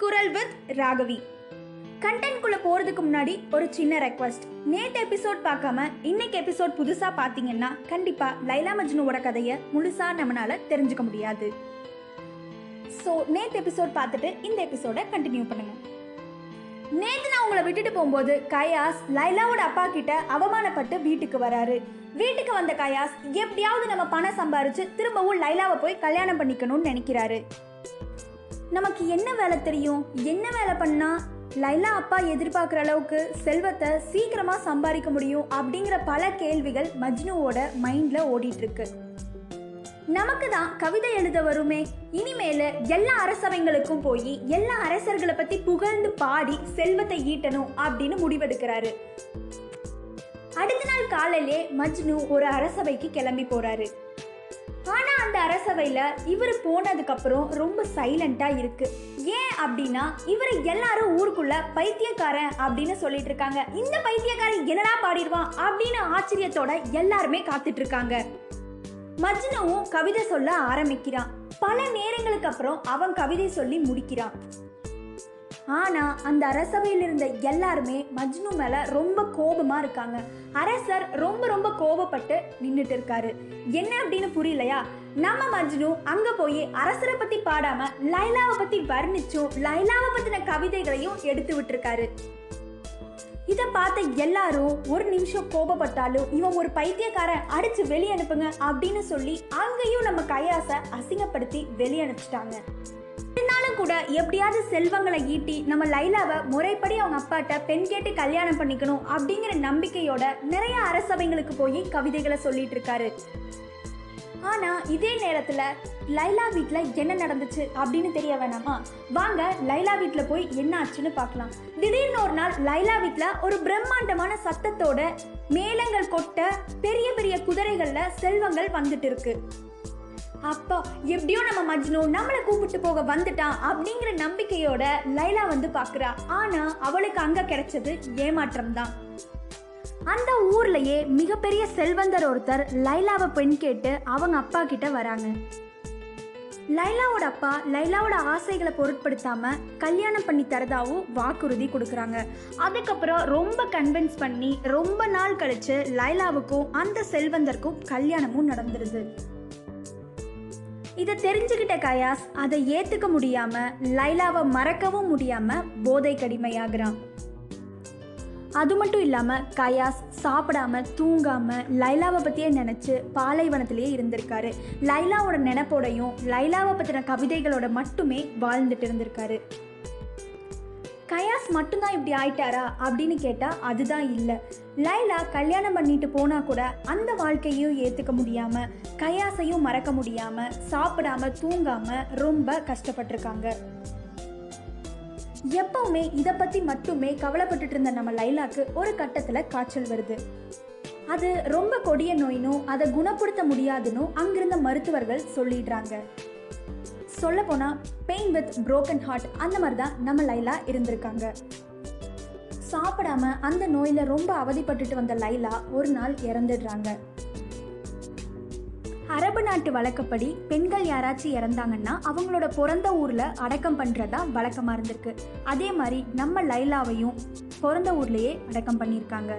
குரல் வித் ராகவி. கண்டென்ட்குள்ளே போறதுக்கு முன்னாடி ஒரு சின்ன ரெக்வஸ்ட் நேற்று எபிசோட் பார்க்காம இன்னைக்கு எபிசோட் புதுசா பாத்தீங்கன்னா கண்டிப்பா லைலா மஜ்னுவோட கதையை முழுசா நம்மளால தெரிஞ்சுக்க முடியாது. ஸோ நேற்று எபிசோட் பார்த்துட்டு இந்த எபிசோட கண்டினியூ பண்ணுங்க. நேத்து நான் உங்களை விட்டுட்டு போகும்போது கயாஸ் லைலாவோட அப்பா கிட்ட அவமானப்பட்டு வீட்டுக்கு வராரு. வீட்டுக்கு வந்த கயாஸ் எப்படியாவது நம்ம பணம் சம்பாரிச்சு திரும்பவும் லைலாவை போய் கல்யாணம் பண்ணிக்கணும்னு நினைக்கிறாரு. நமக்கு என்ன வேலை தெரியும்? என்ன வேலை பண்ணா? லைலா அப்பா எதிர்பார்க்குற அளவுக்கு செல்வத்தை சீக்கிரமா சம்பாதிக்க முடியும் அப்படிங்கிற பல கேள்விகள் மஜ்னுவோட மைண்ட்ல ஓடிட்டு இருக்கு நமக்கு தான் கவிதை எழுத வருமே. இனிமேல எல்லா அரசவைங்களுக்கும் போய் எல்லா அரசர்களை பத்தி புகழ்ந்து பாடி செல்வத்தை ஈட்டணும் அப்படின்னு முடிவெடுக்கிறாரு. அடுத்த நாள் காலையிலே மஜ்னு ஒரு அரசவைக்கு கிளம்பி போறாரு. ஆனா அந்த அரசவையில இவர் போனதுக்கப்புறம் ரொம்ப சைலண்ட்டாக இருக்கு. ஏன் அப்படின்னா இவரை எல்லாரும் ஊருக்குள்ள பைத்தியக்காரன் அப்படின்னு சொல்லிட்டு இருக்காங்க. இந்த பைத்தியக்காரன் என்னடா பாடிடுவான் அப்படின்னு ஆச்சரியத்தோட எல்லாருமே காத்துட்டு இருக்காங்க. மஜ்னுவும் கவிதை சொல்ல ஆரம்பிக்கிறான். பல நேரங்களுக்கு அப்புறம் அவன் கவிதை சொல்லி முடிக்கிறான். ஆனால் அந்த அரசவையில் இருந்த எல்லாருமே மஜ்னு மேலே ரொம்ப கோபமாக இருக்காங்க. அரசர் ரொம்ப ரொம்ப கோபப்பட்டு நின்றுட்டு இருக்காரு. என்ன அப்படின்னு புரியலையா? நம்ம மஜ்னு அங்கே போய் அரசரை பற்றி பாடாமல் லைலாவை பற்றி வர்ணிச்சும் லைலாவை பற்றின கவிதைகளையும் எடுத்து விட்டுருக்காரு. இதை பார்த்த எல்லாரும் ஒரு நிமிஷம் கோபப்பட்டாலும் இவன் ஒரு பைத்தியக்காரன் அடிச்சு வெளியனுப்புங்க அப்படின்னு சொல்லி அங்கேயும் நம்ம கையாசை அசிங்கப்படுத்தி வெளியனுப்பிச்சிட்டாங்க. அனுப்பிச்சிட்டாங்க கூட எப்படியாவது செல்வங்களை ஈட்டி நம்ம லைலாவை முறைப்படி அவங்க அப்பாட்ட பெண் கேட்டு கல்யாணம் பண்ணிக்கணும் அப்படிங்கிற நம்பிக்கையோட நிறைய அரசபைங்களுக்கு போய் கவிதைகளை சொல்லிட்டு இருக்காரு. ஆனா இதே நேரத்துல லைலா வீட்ல என்ன நடந்துச்சு அப்படின்னு தெரிய வேணாமா? வாங்க லைலா வீட்ல போய் என்ன ஆச்சுன்னு பார்க்கலாம். திடீர்னு ஒரு நாள் லைலா வீட்ல ஒரு பிரம்மாண்டமான சத்தத்தோட மேளங்கள் கொட்ட பெரிய பெரிய குதிரைகள்ல செல்வங்கள் வந்துட்டு இருக்கு. அப்பா எப்படியோ நம்ம மஜ்னு நம்மளை கூப்பிட்டு போக வந்துட்டான் அப்படிங்கிற நம்பிக்கையோட லைலா வந்து பார்க்குறா. ஆனா அவளுக்கு அங்க கிடைச்சது ஏமாற்றம் தான் அந்த ஊர்லயே மிகப்பெரிய செல்வந்தர் ஒருத்தர் லைலாவை பெண் கேட்டு அவங்க அப்பா கிட்ட வராங்க. லைலாவோட அப்பா லைலாவோட ஆசைகளை பொருட்படுத்தாம கல்யாணம் பண்ணி தரதாவும் வாக்குறுதி கொடுக்குறாங்க. அதுக்கப்புறம் ரொம்ப கன்வின்ஸ் பண்ணி ரொம்ப நாள் கழிச்சு லைலாவுக்கும் அந்த செல்வந்தருக்கும் கல்யாணமும் நடந்துருது. இதை தெரிஞ்சுக்கிட்ட கயாஸ் அதை ஏத்துக்க முடியாம லைலாவை மறக்கவும் முடியாம போதை கடிமையாகிறான். அது மட்டும் இல்லாம கயாஸ் சாப்பிடாம தூங்காம லைலாவை பத்தியே நினைச்சு பாலைவனத்திலேயே இருந்திருக்காரு. லைலாவோட நினைப்போடையும் லைலாவை பத்தின கவிதைகளோட மட்டுமே வாழ்ந்துட்டு இருந்திருக்காரு. கயாஸ் மட்டும்தான் இப்படி ஆயிட்டாரா அப்படின்னு கேட்டால் அதுதான் இல்லை. லைலா கல்யாணம் பண்ணிட்டு போனால் கூட அந்த வாழ்க்கையும் ஏற்றுக்க முடியாமல் கயாசையும் மறக்க முடியாமல் சாப்பிடாம தூங்காமல் ரொம்ப கஷ்டப்பட்டிருக்காங்க. எப்பவுமே இதை பற்றி மட்டுமே கவலைப்பட்டுட்டு இருந்த நம்ம லைலாக்கு ஒரு கட்டத்தில் காய்ச்சல் வருது. அது ரொம்ப கொடிய நோயினும் அதை குணப்படுத்த முடியாதுன்னு அங்கிருந்த மருத்துவர்கள் சொல்லிடுறாங்க. சொல்ல பெயின் வித் புரோக்கன் ஹார்ட் அந்த மாதிரி தான் நம்ம லைலா இருந்திருக்காங்க. சாப்பிடாம அந்த நோயில ரொம்ப அவதிப்பட்டுட்டு வந்த லைலா ஒரு நாள் இறந்துடுறாங்க. அரபு நாட்டு வழக்கப்படி பெண்கள் யாராச்சும் இறந்தாங்கன்னா அவங்களோட பிறந்த ஊர்ல அடக்கம் பண்றதா வழக்கமா இருந்திருக்கு. அதே மாதிரி நம்ம லைலாவையும் பிறந்த ஊர்லயே அடக்கம் பண்ணியிருக்காங்க.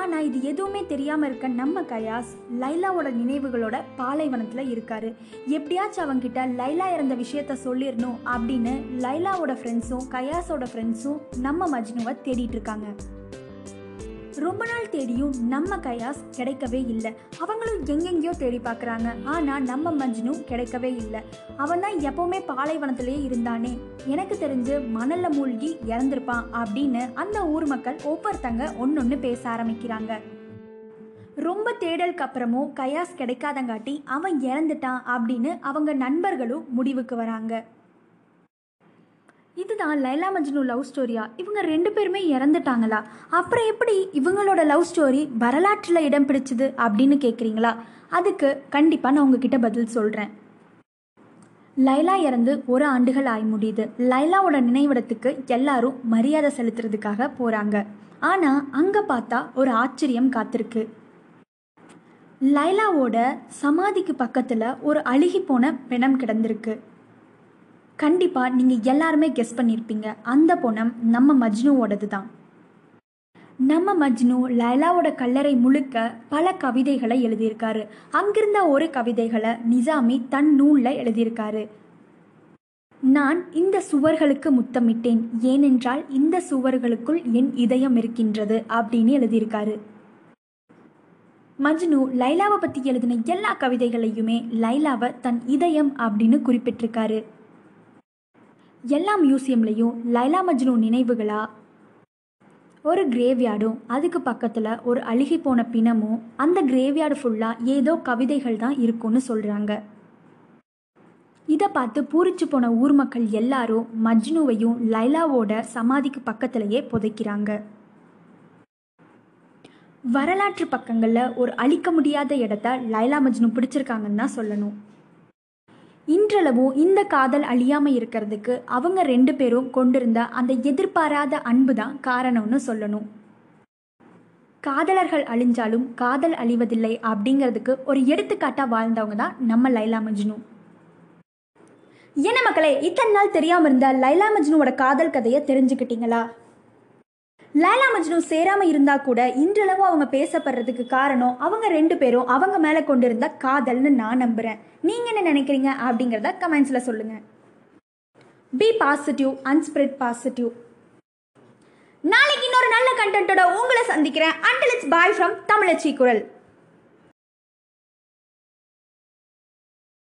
ஆனால் இது எதுவுமே தெரியாமல் இருக்க நம்ம கயாஸ் லைலாவோட நினைவுகளோட பாலைவனத்தில் இருக்காரு. எப்படியாச்சும் அவங்கிட்ட லைலா இறந்த விஷயத்த சொல்லிடணும் அப்படின்னு லைலாவோட ஃப்ரெண்ட்ஸும் கயாஸோட ஃப்ரெண்ட்ஸும் நம்ம மஜ்னுவை தேடிட்டு இருக்காங்க. ரொம்ப நாள் தேடியும் நம்ம கயாஸ் கிடைக்கவே இல்லை. அவங்களும் எங்கெங்கேயோ தேடி பார்க்குறாங்க ஆனால் நம்ம மஞ்சனும் கிடைக்கவே இல்லை. அவன் தான் எப்போவுமே பாலைவனத்திலேயே இருந்தானே. எனக்கு தெரிஞ்சு மணலில் மூழ்கி இறந்துருப்பான் அப்படின்னு அந்த ஊர் மக்கள் ஒவ்வொருத்தங்க ஒன்று பேச ஆரம்பிக்கிறாங்க. ரொம்ப தேடலுக்கு அப்புறமும் கயாஸ் கிடைக்காதங்காட்டி அவன் இறந்துட்டான் அப்படின்னு அவங்க நண்பர்களும் முடிவுக்கு வராங்க. இதுதான் லைலா மஜ்னு லவ் ஸ்டோரியா இவங்க ரெண்டு பேருமே இறந்துட்டாங்களா? அப்புறம் எப்படி இவங்களோட லவ் ஸ்டோரி வரலாற்றில் இடம் பிடிச்சது அப்படின்னு கேட்குறீங்களா அதுக்கு கண்டிப்பாக நான் உங்ககிட்ட பதில் சொல்கிறேன் லைலா இறந்து ஒரு ஆண்டுகள் ஆய் முடியுது. லைலாவோட நினைவிடத்துக்கு எல்லாரும் மரியாதை செலுத்துறதுக்காக போகிறாங்க ஆனால் அங்கே பார்த்தா ஒரு ஆச்சரியம் காத்திருக்கு. லைலாவோட சமாதிக்கு பக்கத்தில் ஒரு அழுகி போன பிணம் கிடந்திருக்கு. கண்டிப்பாக நீங்கள் எல்லாருமே கெஸ் பண்ணியிருப்பீங்க அந்த பொணம் நம்ம மஜ்னுவோடது தான். நம்ம மஜ்னு லைலாவோட கல்லறை முழுக்க பல கவிதைகளை எழுதியிருக்காரு. அங்கிருந்த ஒரு கவிதைகளை நிசாமி தன் நூலில் எழுதியிருக்காரு. நான் இந்த சுவர்களுக்கு முத்தமிட்டேன். ஏனென்றால் இந்த சுவர்களுக்குள் என் இதயம் இருக்கின்றது அப்படின்னு எழுதியிருக்காரு. மஜ்னு லைலாவை பற்றி எழுதின எல்லா கவிதைகளையுமே லைலாவை தன் இதயம் அப்படின்னு குறிப்பிட்டிருக்காரு. எல்லா மியூசியம்லேயும் லைலா மஜ்னு நினைவுகளா? ஒரு கிரேவ்யார்டும் அதுக்கு பக்கத்தில் ஒரு அழுகி போன பிணமும் அந்த கிரேவ்யார்டு ஃபுல்லாக ஏதோ கவிதைகள் தான் இருக்கும்னு சொல்கிறாங்க இதை பார்த்து பூரிச்சு போன ஊர் மக்கள் எல்லாரும் மஜ்னுவையும் லைலாவோட சமாதிக்கு பக்கத்திலேயே புதைக்கிறாங்க. வரலாற்று பக்கங்களில் ஒரு அழிக்க முடியாத இடத்த லைலா மஜ்னு பிடிச்சிருக்காங்கன்னு தான் சொல்லணும். இன்றளவும் இந்த காதல் அழியாமல் இருக்கிறதுக்கு அவங்க ரெண்டு பேரும் கொண்டிருந்த அந்த எதிர்பாராத அன்பு தான் காரணம்னு சொல்லணும். காதலர்கள் அழிஞ்சாலும் காதல் அழிவதில்லை அப்படிங்கிறதுக்கு ஒரு எடுத்துக்காட்டாக வாழ்ந்தவங்க தான் நம்ம லைலா மஜ்னு என்ன மக்களே இத்தனை நாள் தெரியாமல் இருந்த லைலா மஜ்னுவோட காதல் கதையை தெரிஞ்சுக்கிட்டீங்களா? லைலா மஜ்னு சேராம இருந்தா கூட இன்றளவு அவங்க பேசப்படுறதுக்கு காரணம் அவங்க ரெண்டு பேரும் அவங்க மேல கொண்டிருந்த காதல்னு நான் நம்புறேன். நீங்க என்ன நினைக்கிறீங்க அப்படிங்கிறத கமெண்ட்ஸ்ல சொல்லுங்க. பி பாசிட்டிவ் அன்ஸ்பிரிட் பாசிட்டிவ் நாளைக்கு இன்னொரு நல்ல கண்டென்ட்டோட உங்களை சந்திக்கிறேன். அண்டில் இட்ஸ் பாய் ஃப்ரம் தமிழச்சி குரல்.